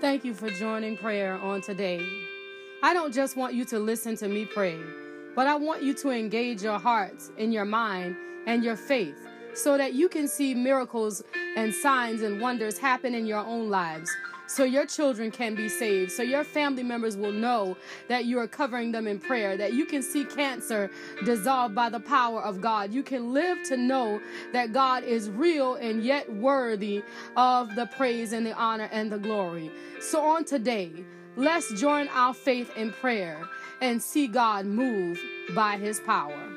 Thank you for joining prayer on today. I don't just want you to listen to me pray, but I want you to engage your hearts and your mind and your faith so that you can see miracles and signs and wonders happen in your own lives so your children can be saved, so your family members will know that you are covering them in prayer, that you can see cancer dissolved by the power of God. You can live to know that God is real and yet worthy of the praise and the honor and the glory. So on today, let's join our faith in prayer and see God move by his power.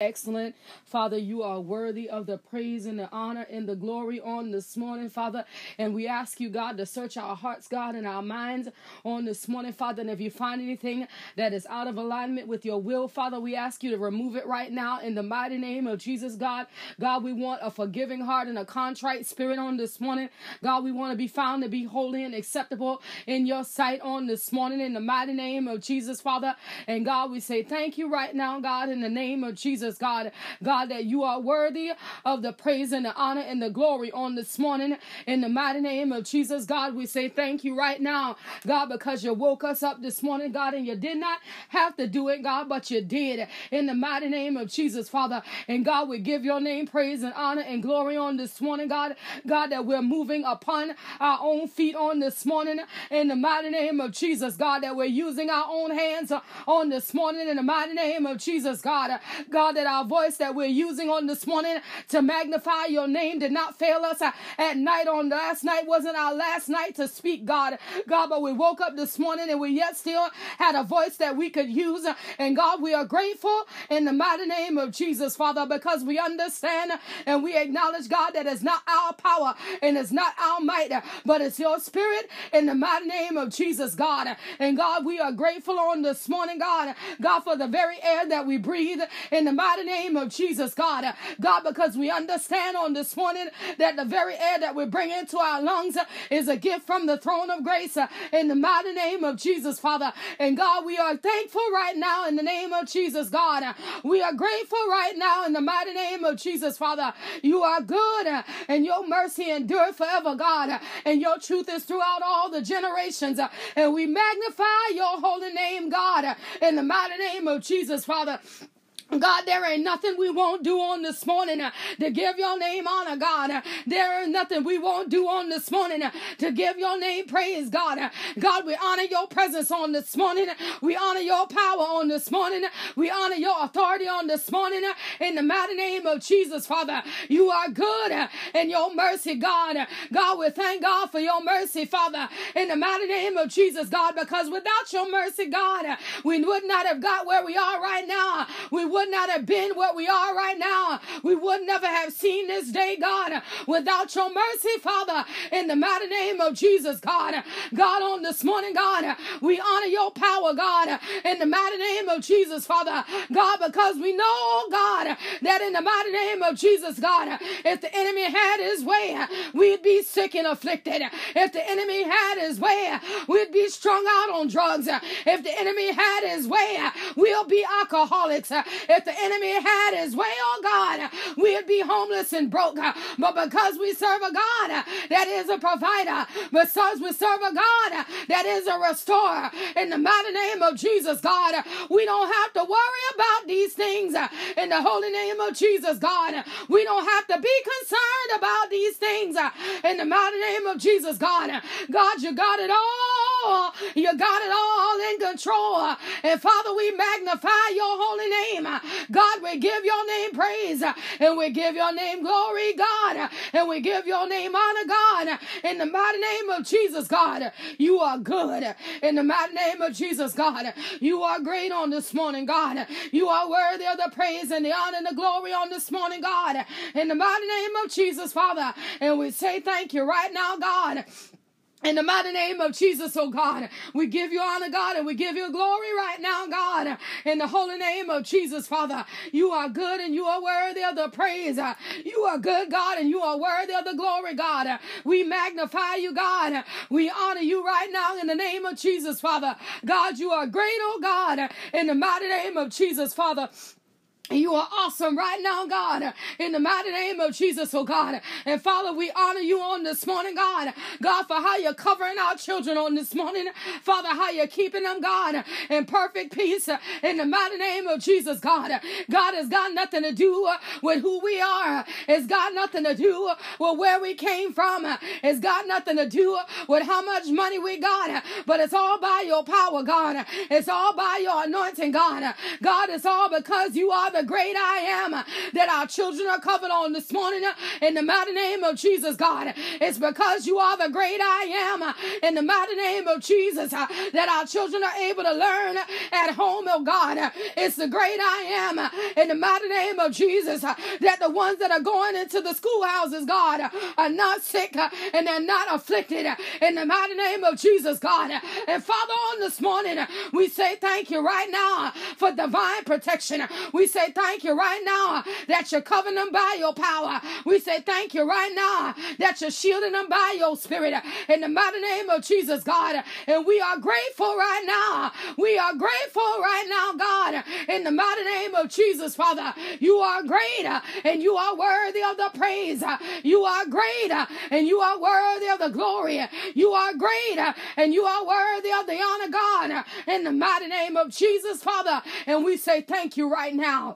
Excellent. Father, you are worthy of the praise and the honor and the glory on this morning, Father. And we ask you, God, to search our hearts, God, and our minds on this morning, Father. And if you find anything that is out of alignment with your will, Father, we ask you to remove it right now in the mighty name of Jesus, God. God, we want a forgiving heart and a contrite spirit on this morning. God, we want to be found to be holy and acceptable in your sight on this morning in the mighty name of Jesus, Father. And God, we say thank you right now, God, in the name of Jesus. Jesus, God. God, that you are worthy of the praise and the honor and the glory on this morning. In the mighty name of Jesus, God, we say thank you right now, God, because you woke us up this morning, God, and you did not have to do it, God, but you did. In the mighty name of Jesus, Father. And God, we give your name praise and honor and glory on this morning, God. God, that we're moving upon our own feet on this morning. In the mighty name of Jesus, God, that we're using our own hands on this morning. In the mighty name of Jesus, God. God, that our voice that we're using on this morning to magnify your name did not fail us uh, at night on last night wasn't our last night to speak, God. God, but we woke up this morning and we yet still had a voice that we could use. And God, we are grateful in the mighty name of Jesus, Father, because we understand and we acknowledge, God, that it's not our power and it's not our might, but it's your spirit in the mighty name of Jesus, God. And God, we are grateful on this morning, God, God, for the very air that we breathe in the mighty name of Jesus, God. God, because we understand on this morning that the very air that we bring into our lungs is a gift from the throne of grace in the mighty name of Jesus, Father. And God, we are thankful right now in the name of Jesus, God. We are grateful right now in the mighty name of Jesus, Father. You are good and your mercy endure forever, God. And your truth is throughout all the generations. And we magnify your holy name, God, in the mighty name of Jesus, Father. God, there ain't nothing we won't do on this morning uh, to give your name honor, God. Uh, ain't nothing we won't do on this morning uh, to give your name praise, God. God, we honor your presence on this morning. We honor your power on this morning. We honor your authority on this morning. In the mighty name of Jesus, Father, you are good in your mercy, God. God, we thank God for your mercy, Father, in the mighty name of Jesus, God, because without your mercy, God, we would not have got where we are right now. We would not have been where we are right now. We would never have seen this day, God, without your mercy, Father, in the mighty name of Jesus, God. God, on this morning, God, we honor your power, God, in the mighty name of Jesus, Father. God, because we know, God, that in the mighty name of Jesus, God, if the enemy had his way, we'd be sick and afflicted. If the enemy had his way, we'd be strung out on drugs. If the enemy had his way, we'll be alcoholics. If the enemy had his way, oh God, we'd be homeless and broke. But because we serve a God that is a provider, because we serve a God that is a restorer, in the mighty name of Jesus, God, we don't have to worry about these things. In the holy name of Jesus, God, we don't have to be concerned about these things. In the mighty name of Jesus, God, God, you got it all. You got it all in control. And Father, we magnify your holy name. God, we give your name praise and we give your name glory, God, and we give your name honor, God, in the mighty name of Jesus, God. You are good in the mighty name of Jesus, God. You are great on this morning, God. You are worthy of the praise and the honor and the glory on this morning, God, in the mighty name of Jesus, Father. And we say thank you right now, God. In the mighty name of Jesus, oh God, we give you honor, God, and we give you glory right now, God. In the holy name of Jesus, Father, you are good and you are worthy of the praise. You are good, God, and you are worthy of the glory, God. We magnify you, God. We honor you right now in the name of Jesus, Father. God, you are great, oh God. In the mighty name of Jesus, Father. You are awesome right now, God, in the mighty name of Jesus, oh God. And Father, we honor you on this morning, God. God, for how you're covering our children on this morning. Father, how you're keeping them, God, in perfect peace in the mighty name of Jesus, God. God has got nothing to do with who we are. It's got nothing to do with where we came from. It's got nothing to do with how much money we got. But it's all by your power, God. It's all by your anointing, God. God, it's all because you are the great I am uh, that our children are covered on this morning uh, in the mighty name of Jesus, God. It's because you are the great I am uh, in the mighty name of Jesus that our children are able to learn at home, oh God. It's the great I am in the mighty name of Jesus that the ones that are going into the schoolhouses, God, are not sick and they're not afflicted in the mighty name of Jesus, God. And Father, on this morning, we say thank you right now for divine protection. We say thank you right now that you're covering them by your power. We say thank you right now that you're shielding them by your spirit in the mighty name of Jesus, God. And we are grateful right now. We are grateful right now, God, in the mighty name of Jesus, Father. You are great and you are worthy of the praise. You are great and you are worthy of the glory. You are great and you are worthy of the honor, God, in the mighty name of Jesus, Father. And we say thank you right now.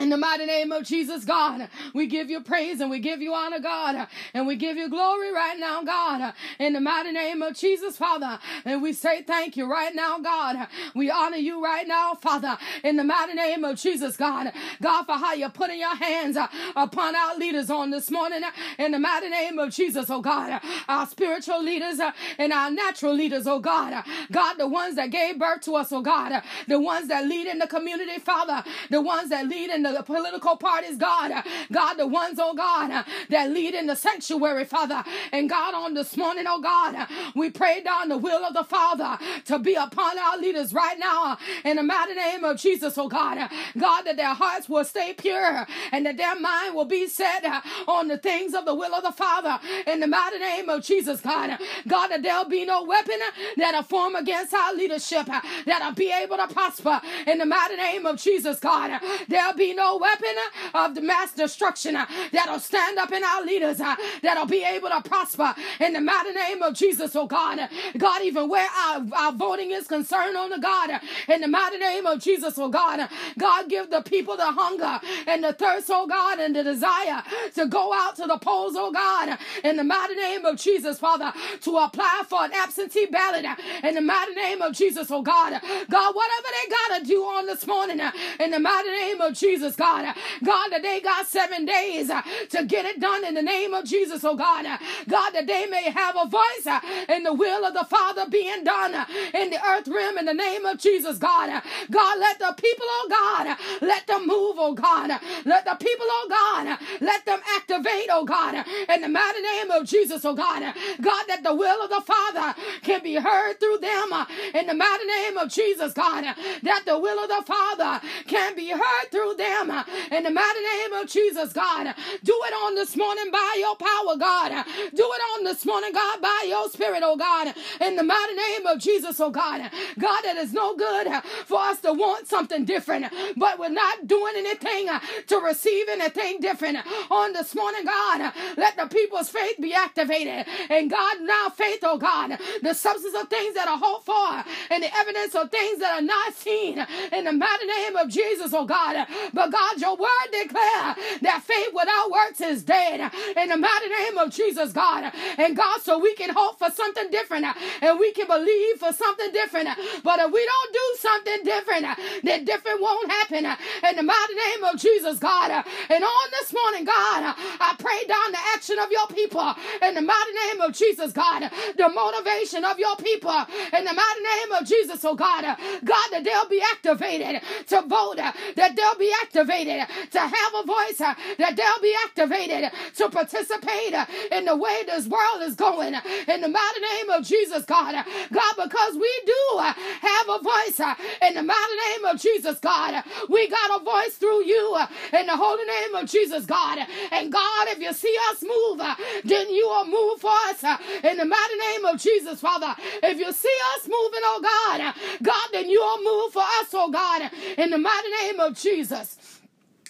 In the mighty name of Jesus, God, we give you praise and we give you honor, God, and we give you glory right now, God. In the mighty name of Jesus, Father, and we say thank you right now, God. We honor you right now, Father. In the mighty name of Jesus, God, God, for how you're putting your hands upon our leaders on this morning. In the mighty name of Jesus, oh God, our spiritual leaders and our natural leaders, oh God, God, the ones that gave birth to us, oh God, the ones that lead in the community, Father, the ones that lead in the political parties, God. God, the ones, oh God, that lead in the sanctuary, Father. And God, on this morning, oh God, we pray down the will of the Father to be upon our leaders right now in the mighty name of Jesus, oh God. God, that their hearts will stay pure and that their mind will be set on the things of the will of the Father in the mighty name of Jesus, God. God, that there'll be no weapon that'll form against our leadership that'll be able to prosper in the mighty name of Jesus, God. There'll be no weapon of the mass destruction uh, that'll stand up in our leaders uh, that'll be able to prosper in the mighty name of Jesus, oh God. God, even where our, our voting is concerned on the God, in the mighty name of Jesus, oh God. God, give the people the hunger and the thirst, oh God, and the desire to go out to the polls, oh God, in the mighty name of Jesus, Father, to apply for an absentee ballot in the mighty name of Jesus, oh God. God, whatever they got to do on this morning, in the mighty name of Jesus, Jesus, God. God, they got seven days uh, to get it done in the name of Jesus, oh God. God, that they may have a voice uh, in the will of the Father being done uh, in the earth realm in the name of Jesus, God. God, let the people, oh God, let them move, oh God. Let the people, oh God, let them activate, oh God, in the mighty name of Jesus, oh God. God, that the will of the Father can be heard through them in the mighty name of Jesus, God. That the will of the Father can be heard through them them in the mighty name of Jesus, God. Do it on this morning by your power, God. Do it on this morning, God, by your spirit, oh God. In the mighty name of Jesus, oh God. God, that is no good for us to want something different, but we're not doing anything to receive anything different. On this morning, God, let the people's faith be activated. And God, now faith, oh God, the substance of things that are hoped for and the evidence of things that are not seen. In the mighty name of Jesus, oh God. But but God, your word declare that faith without works is dead. In the mighty name of Jesus, God. And God, so we can hope for something different and we can believe for something different. But if we don't do something different, then different won't happen. In the mighty name of Jesus, God. And on this morning, God, I pray down the action of your people. In the mighty name of Jesus, God. The motivation of your people. In the mighty name of Jesus, oh God. God, that they'll be activated to vote. That they'll be activated activated to have a voice, uh, that they'll be activated to participate uh, in the way this world is going. In the mighty name of Jesus, God. God, because we do uh, have a voice in the mighty name of Jesus, God. We got a voice through you in the holy name of Jesus, God. And God, if you see us move, then you will move for us in the mighty name of Jesus, Father. If you see us moving, oh God, God, then you will move for us, oh God, in the mighty name of Jesus.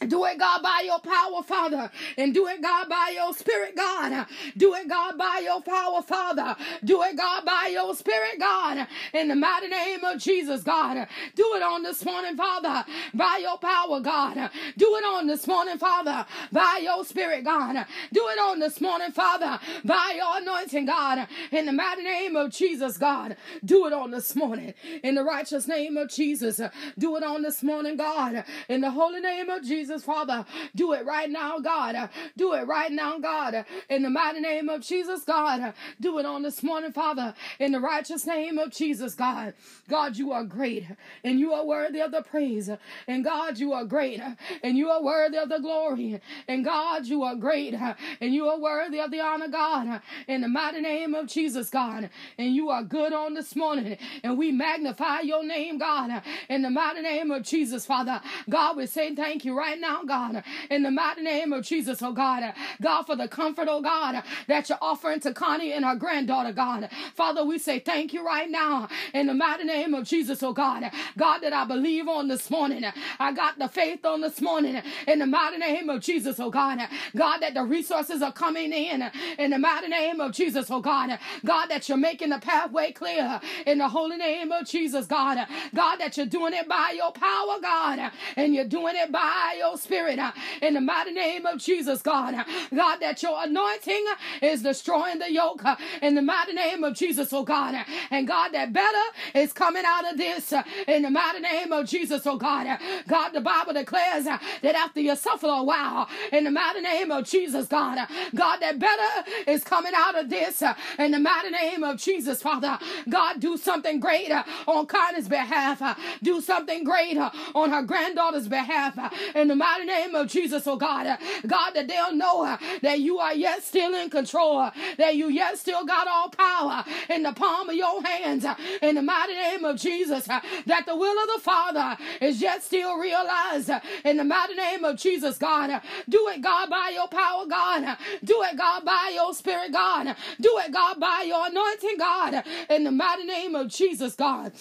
Do it, God, by your power, Father. And do it, God, by your spirit, God. Do it, God, by your power, Father. Do it, God, by your spirit, God. In the mighty name of Jesus, God. Do it on this morning, Father, by your power, God. Do it on this morning, Father, by your spirit, God. Do it on this morning, Father, by your anointing, God. In the mighty name of Jesus, God. Do it on this morning. In the righteous name of Jesus. Do it on this morning, God. In the holy name of Jesus. Jesus, Father. Do it right now, God. Do it right now, God. In the mighty name of Jesus, God. Do it on this morning, Father. In the righteous name of Jesus, God. God, you are great and you are worthy of the praise. And God, you are great and you are worthy of the glory. And God, you are great and you are worthy of the honor, God. In the mighty name of Jesus, God. And you are good on this morning. And we magnify your name, God. In the mighty name of Jesus, Father. God, we say thank you right right now, God, in the mighty name of Jesus, oh God. God, for the comfort, oh God, that you're offering to Connie and her granddaughter, God. Father, we say thank you right now in the mighty name of Jesus, oh God. God, that I believe on this morning. I got the faith on this morning in the mighty name of Jesus, oh God. God, that the resources are coming in in the mighty name of Jesus, oh God. God, that you're making the pathway clear in the holy name of Jesus, God. God, that you're doing it by your power, God, and you're doing it by your spirit uh, in the mighty name of Jesus, God. Uh, God, that your anointing uh, is destroying the yoke uh, in the mighty name of Jesus, oh God. Uh, and God, that better is coming out of this uh, in the mighty name of Jesus, oh God. God, the Bible declares that after you suffer a while, in the mighty name of Jesus, God, God, that better is coming out of this in the mighty name of Jesus, Father. God, do something great on Connie's behalf. Do something great on her granddaughter's behalf. In the mighty name of Jesus, oh God. God, that they'll know that you are yet still in control, that you yet still got all power in the palm of your hands. In the mighty name of Jesus, that the will of the Father is yet still realized. In the mighty name of Jesus, God. Do it, God, by your power, God. Do it, God, by your spirit, God. Do it, God, by your anointing, God. In the mighty name of Jesus, God.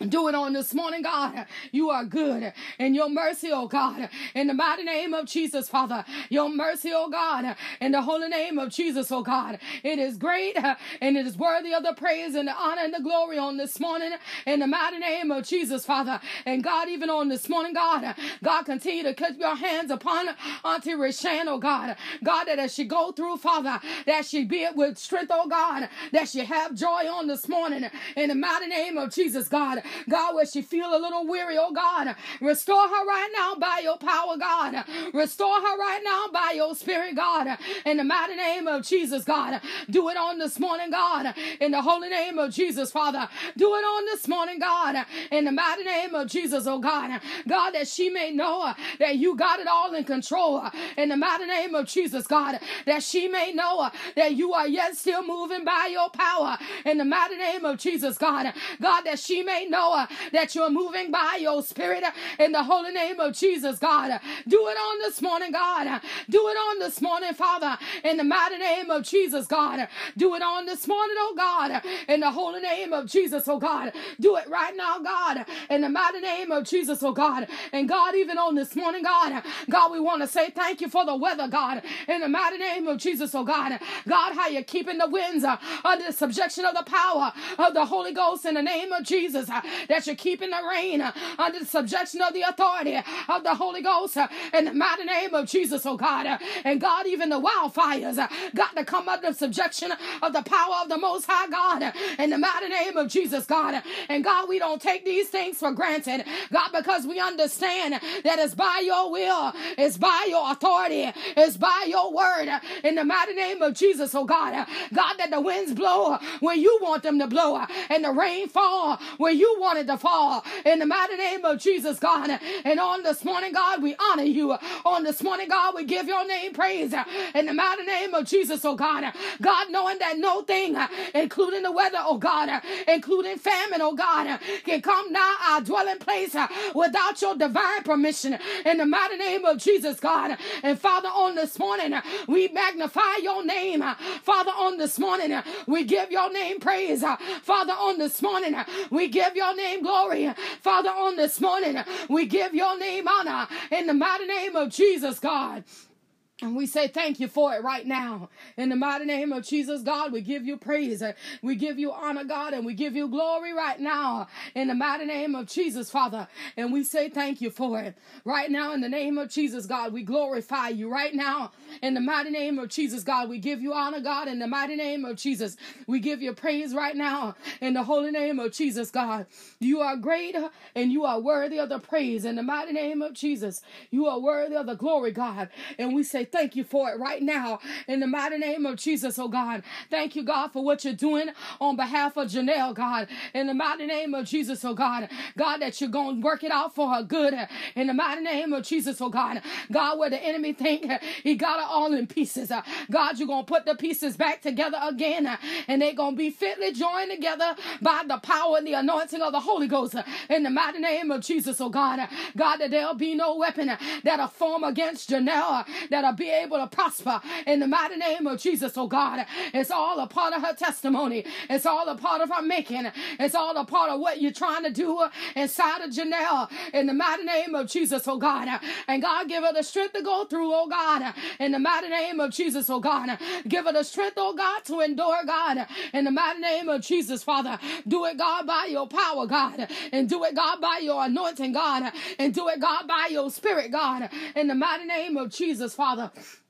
Do it on this morning, God. You are good. In your mercy, oh God, in the mighty name of Jesus, Father. Your mercy, oh God, in the holy name of Jesus, oh God. It is great and it is worthy of the praise and the honor and the glory on this morning in the mighty name of Jesus, Father. And God, even on this morning, God, God, continue to keep your hands upon Auntie Rashan, oh God. God, that as she go through, Father, that she be it with strength, oh God, that she have joy on this morning in the mighty name of Jesus, God. God, where she feel a little weary, oh God, restore her right now by your power, God. Restore her right now by your spirit, God. In the mighty name of Jesus, God. Do it on this morning, God. In the holy name of Jesus, Father. Do it on this morning, God. In the mighty name of Jesus, oh God. God, that she may know that you got it all in control. In the mighty name of Jesus, God. That she may know that you are yet still moving by your power. In the mighty name of Jesus, God. God, that she may know know uh, that you're moving by your spirit uh, in the holy name of Jesus, God. Do it on this morning, God. Do it on this morning, Father, in the mighty name of Jesus, God. Do it on this morning, oh God, in the holy name of Jesus, oh God. Do it right now, God, in the mighty name of Jesus, oh God. And God, even on this morning, God, God, we want to say thank you for the weather, God, in the mighty name of Jesus, oh God. God, how you're keeping the winds uh, under the subjection of the power of the Holy Ghost in the name of Jesus that you're keeping the rain uh, under the subjection of the authority of the Holy Ghost uh, in the mighty name of Jesus, oh God. Uh, and God, even the wildfires got to come under the subjection of the power of the Most High God in the mighty name of Jesus, God. And God, we don't take these things for granted, God, because we understand that it's by your will, it's by your authority, it's by your word in the mighty name of Jesus, oh God. God, that the winds blow where you want them to blow and the rain fall where you wanted to fall. In the mighty name of Jesus, God. And on this morning, God, we honor you. On this morning, God, we give your name praise. In the mighty name of Jesus, oh God. God, knowing that no thing, including the weather, oh God, including famine, oh God, can come now our dwelling place without your divine permission. In the mighty name of Jesus, God. And Father, on this morning, we magnify your name. Father, on this morning, we give your name praise. Father, on this morning, we give your your name glory. Father, on this morning, we give your name honor in the mighty name of Jesus, God. And we say thank you for it right now. In the mighty name of Jesus, God, we give you praise. We give you honor, God, and we give you glory right now. In the mighty name of Jesus, Father. And we say thank you for it. Right now, in the name of Jesus, God, we glorify you. Right now, in the mighty name of Jesus, God, we give you honor, God. In the mighty name of Jesus, we give you praise right now. In the holy name of Jesus, God. You are great and you are worthy of the praise. In the mighty name of Jesus, you are worthy of the glory, God. And we say thank you for it right now in the mighty name of Jesus, oh God. Thank you, God, for what you're doing on behalf of Janelle, God. In the mighty name of Jesus, oh God. God, that you're going to work it out for her good in the mighty name of Jesus, oh God. God, where the enemy think he got it all in pieces. God, you're going to put the pieces back together again and they're going to be fitly joined together by the power and the anointing of the Holy Ghost in the mighty name of Jesus, oh God. God, that there'll be no weapon that'll form against Janelle that'll be able to prosper in the mighty name of Jesus, oh God. It's all a part of her testimony. It's all a part of her making. It's all a part of what you're trying to do inside of Janelle in the mighty name of Jesus, oh God. And God, give her the strength to go through, oh God, in the mighty name of Jesus, oh God. Give her the strength, oh God, to endure, God, in the mighty name of Jesus, Father. Do it, God, by your power, God, and do it, God, by your anointing, God, and do it, God, by your spirit, God, in the mighty name of Jesus, Father love.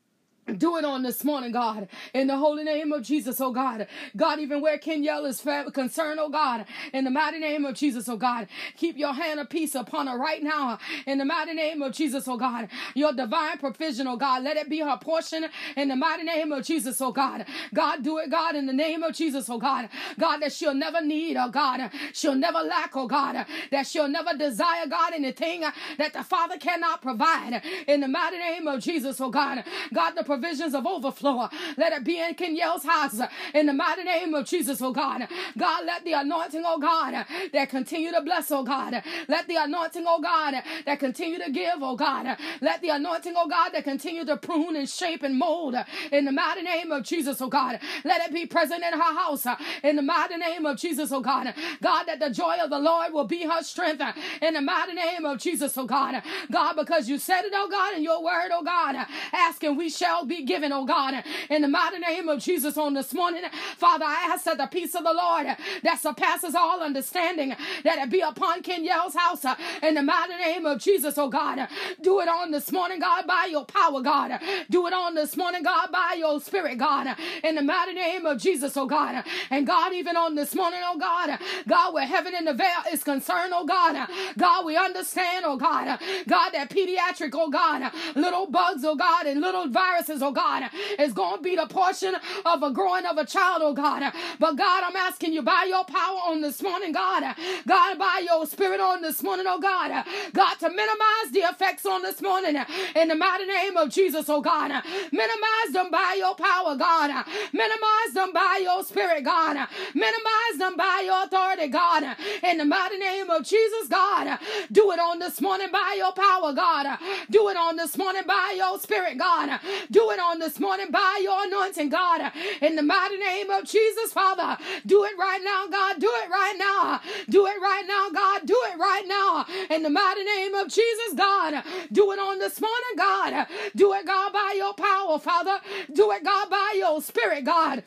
Do it on this morning, God, in the holy name of Jesus, oh God. God, even where Kenyell is concerned, oh God, in the mighty name of Jesus, oh God. Keep your hand of peace upon her right now, in the mighty name of Jesus, oh God. Your divine provision, oh God. Let it be her portion in the mighty name of Jesus, oh God. God, do it, God, in the name of Jesus, oh God. God, that she'll never need, oh God. She'll never lack, oh God. That she'll never desire, God, anything that the Father cannot provide. In the mighty name of Jesus, oh God. God, the provisions of overflow. Let it be in Kenyell's house in the mighty name of Jesus, oh God. God, let the anointing, oh God, that continue to bless, oh God. Let the anointing, oh God, that continue to give, oh God. Let the anointing, oh God, that continue to prune and shape and mold in the mighty name of Jesus, oh God. Let it be present in her house in the mighty name of Jesus, oh God. God, that the joy of the Lord will be her strength in the mighty name of Jesus, oh God. God, because you said it, oh God, in your word, oh God. Asking we shall be given, oh God, in the mighty name of Jesus on this morning. Father, I ask that the peace of the Lord that surpasses all understanding, that it be upon Kenyell's house uh, in the mighty name of Jesus, oh God. Do it on this morning, God, by your power, God. Do it on this morning, God, by your spirit, God, in the mighty name of Jesus, oh God. And God, even on this morning, oh God, God, where heaven and the veil is concerned, oh God, God, we understand, oh God, God, that pediatric, oh God, little bugs, oh God, and little viruses oh God, is going to be the portion of a growing of a child, oh God. But God, I'm asking you by your power on this morning, God, God, by your spirit on this morning, oh God, God, to minimize the effects on this morning in the mighty name of Jesus, oh God. Minimize them by your power, God. Minimize them by your spirit, God. Minimize them by your authority, God. In the mighty name of Jesus, God. Do it on this morning by your power, God. Do it on this morning by your spirit, God. Do it on this morning by your anointing, God. In the mighty name of Jesus, Father. Do it right now, God. Do it right now. Do it right now, God. Do it right now. In the mighty name of Jesus, God. Do it on this morning, God. Do it, God, by your power, Father. Do it, God, by your spirit, God.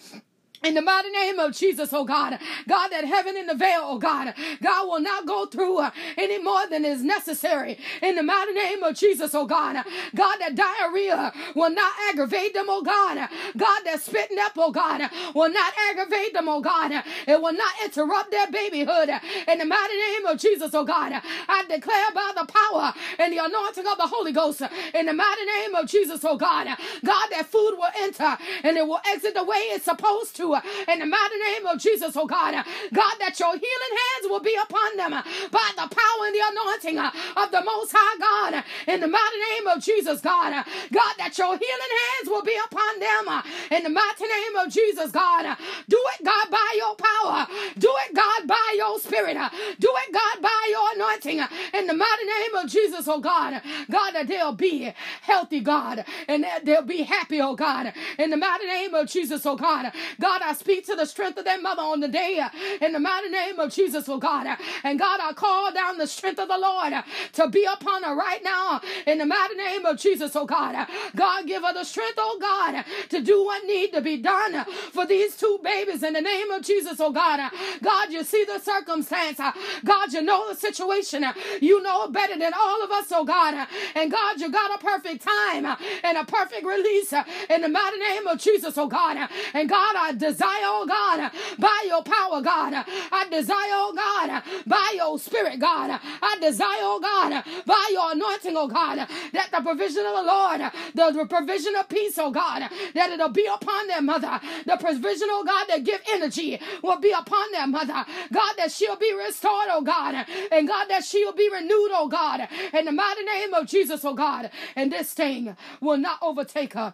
In the mighty name of Jesus, oh God, God, that heaven in the veil, oh God, God will not go through uh, any more than is necessary. In the mighty name of Jesus, oh God, God, that diarrhea will not aggravate them, oh God, God, that spitting up, oh God, will not aggravate them, oh God, it will not interrupt their babyhood. In the mighty name of Jesus, oh God, I declare by the power and the anointing of the Holy Ghost, in the mighty name of Jesus, oh God, God, that food will enter and it will exit the way it's supposed to in the mighty name of Jesus, oh God. God, that your healing hands will be upon them by the power and the anointing of the Most High God. In the mighty name of Jesus, God. God, that your healing hands will be upon them in the mighty name of Jesus, God. Do it, God, by your power. Do it, God, by your spirit. Do it, God, by your anointing in the mighty name of Jesus, oh God. God, that they'll be healthy, God, and that they'll be happy, oh God, in the mighty name of Jesus, oh God. God, God, I speak to the strength of that mother on the day uh, in the mighty name of Jesus, oh God. Uh, and God, I call down the strength of the Lord uh, to be upon her right now in the mighty name of Jesus, oh God. God, give her the strength, oh God, to do what need to be done for these two babies in the name of Jesus, oh God. God, you see the circumstance. God, you know the situation. You know better than all of us, oh God. And God, you got a perfect time and a perfect release in the mighty name of Jesus, oh God. And God, I desire, oh God, by your power, God. I desire, oh God, by your spirit, God. I desire, oh God, by your anointing, oh God, that the provision of the Lord, the provision of peace, oh God, that it'll be upon their mother. The provision, oh God, that give energy will be upon their mother. God, that she'll be restored, oh God. And God, that she'll be renewed, oh God. In the mighty name of Jesus, oh God. And this thing will not overtake her.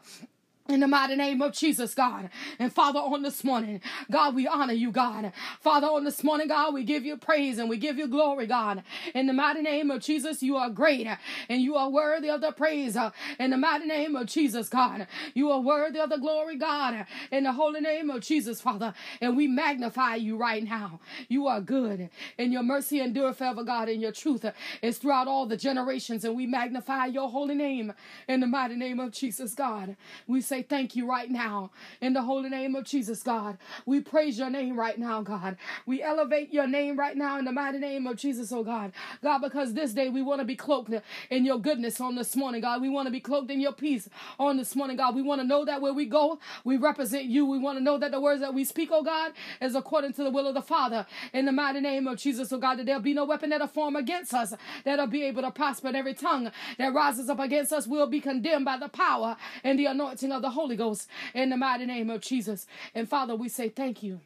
In the mighty name of Jesus, God. And Father, on this morning, God, we honor you, God. Father, on this morning, God, we give you praise and we give you glory, God. In the mighty name of Jesus, you are great and you are worthy of the praise. In the mighty name of Jesus, God, you are worthy of the glory, God. In the holy name of Jesus, Father. And we magnify you right now. You are good and your mercy endure forever, God. And your truth is throughout all the generations. And we magnify your holy name in the mighty name of Jesus, God. We say thank you right now in the holy name of Jesus, God. We praise your name right now, God. We elevate your name right now in the mighty name of Jesus, oh God. God, because this day we want to be cloaked in your goodness on this morning, God. We want to be cloaked in your peace on this morning, God. We want to know that where we go, we represent you. We want to know that the words that we speak, oh God, is according to the will of the Father in the mighty name of Jesus, oh God, that there'll be no weapon that'll form against us that'll be able to prosper, and every tongue that rises up against us will be condemned by the power and the anointing of the Holy Ghost in the mighty name of Jesus. And Father, we say thank you.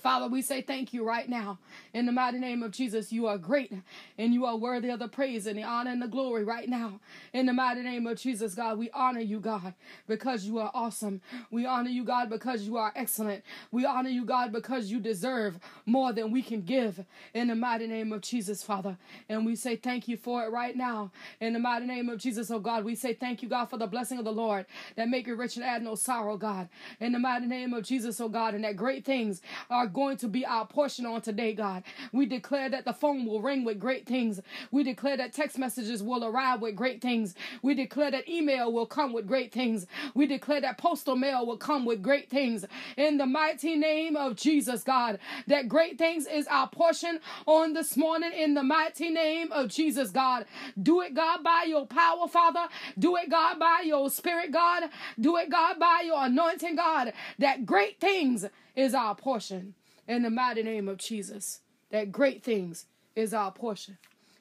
Father, we say thank you right now. In the mighty name of Jesus, you are great and you are worthy of the praise and the honor and the glory right now. In the mighty name of Jesus, God, we honor you, God, because you are awesome. We honor you, God, because you are excellent. We honor you, God, because you deserve more than we can give. In the mighty name of Jesus, Father. And we say thank you for it right now. In the mighty name of Jesus, oh God, we say thank you, God, for the blessing of the Lord that make you rich and add no sorrow, God. In the mighty name of Jesus, oh God, and that great things are are going to be our portion on today, God. We declare that the phone will ring with great things. We declare that text messages will arrive with great things. We declare that email will come with great things. We declare that postal mail will come with great things. In the mighty name of Jesus, God, that great things is our portion on this morning. In the mighty name of Jesus, God. Do it, God, by your power, Father. Do it, God, by your spirit, God. Do it, God, by your anointing, God. That great things is our portion in the mighty name of Jesus. That great things is our portion.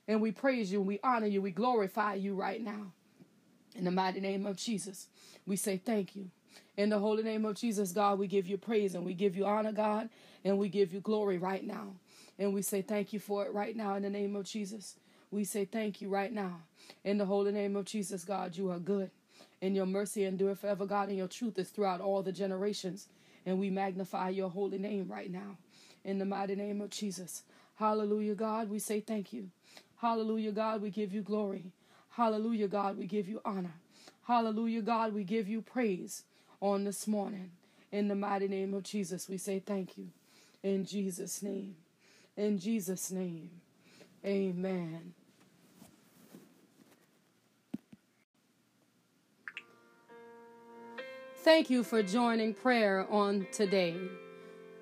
And we praise you, and we honor you, we glorify you right now. In the mighty name of Jesus, we say thank you. In the holy name of Jesus, God, we give you praise and we give you honor, God, and we give you glory right now. And we say thank you for it right now in the name of Jesus. We say thank you right now. In the holy name of Jesus, God, you are good. And your mercy endure forever, God, and your truth is throughout all the generations. And we magnify your holy name right now. In the mighty name of Jesus. Hallelujah, God. We say thank you. Hallelujah, God. We give you glory. Hallelujah, God. We give you honor. Hallelujah, God. We give you praise on this morning. In the mighty name of Jesus, we say thank you. In Jesus' name. In Jesus' name. Amen. Thank you for joining prayer on today.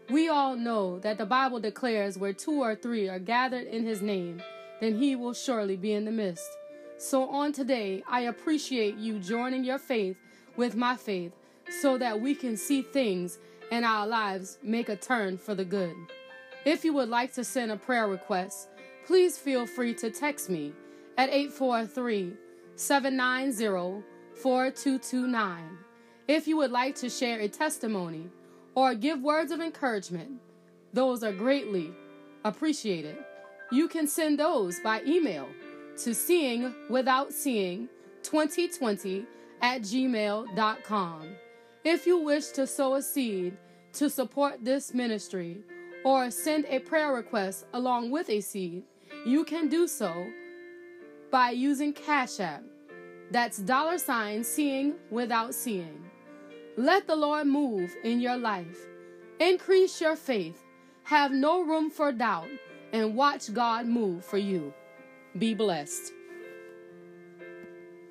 We all know that the Bible declares where two or three are gathered in his name, then he will surely be in the midst. So on today, I appreciate you joining your faith with my faith so that we can see things in our lives make a turn for the good. If you would like to send a prayer request, please feel free to text me at 843 790 4229. If you would like to share a testimony or give words of encouragement, those are greatly appreciated. You can send those by email to seeing without seeing 2020 at gmail.com. If you wish to sow a seed to support this ministry or send a prayer request along with a seed, you can do so by using Cash App. That's dollar sign seeing without seeing. Let the Lord move in your life. Increase your faith, have no room for doubt, and watch God move for you. Be blessed.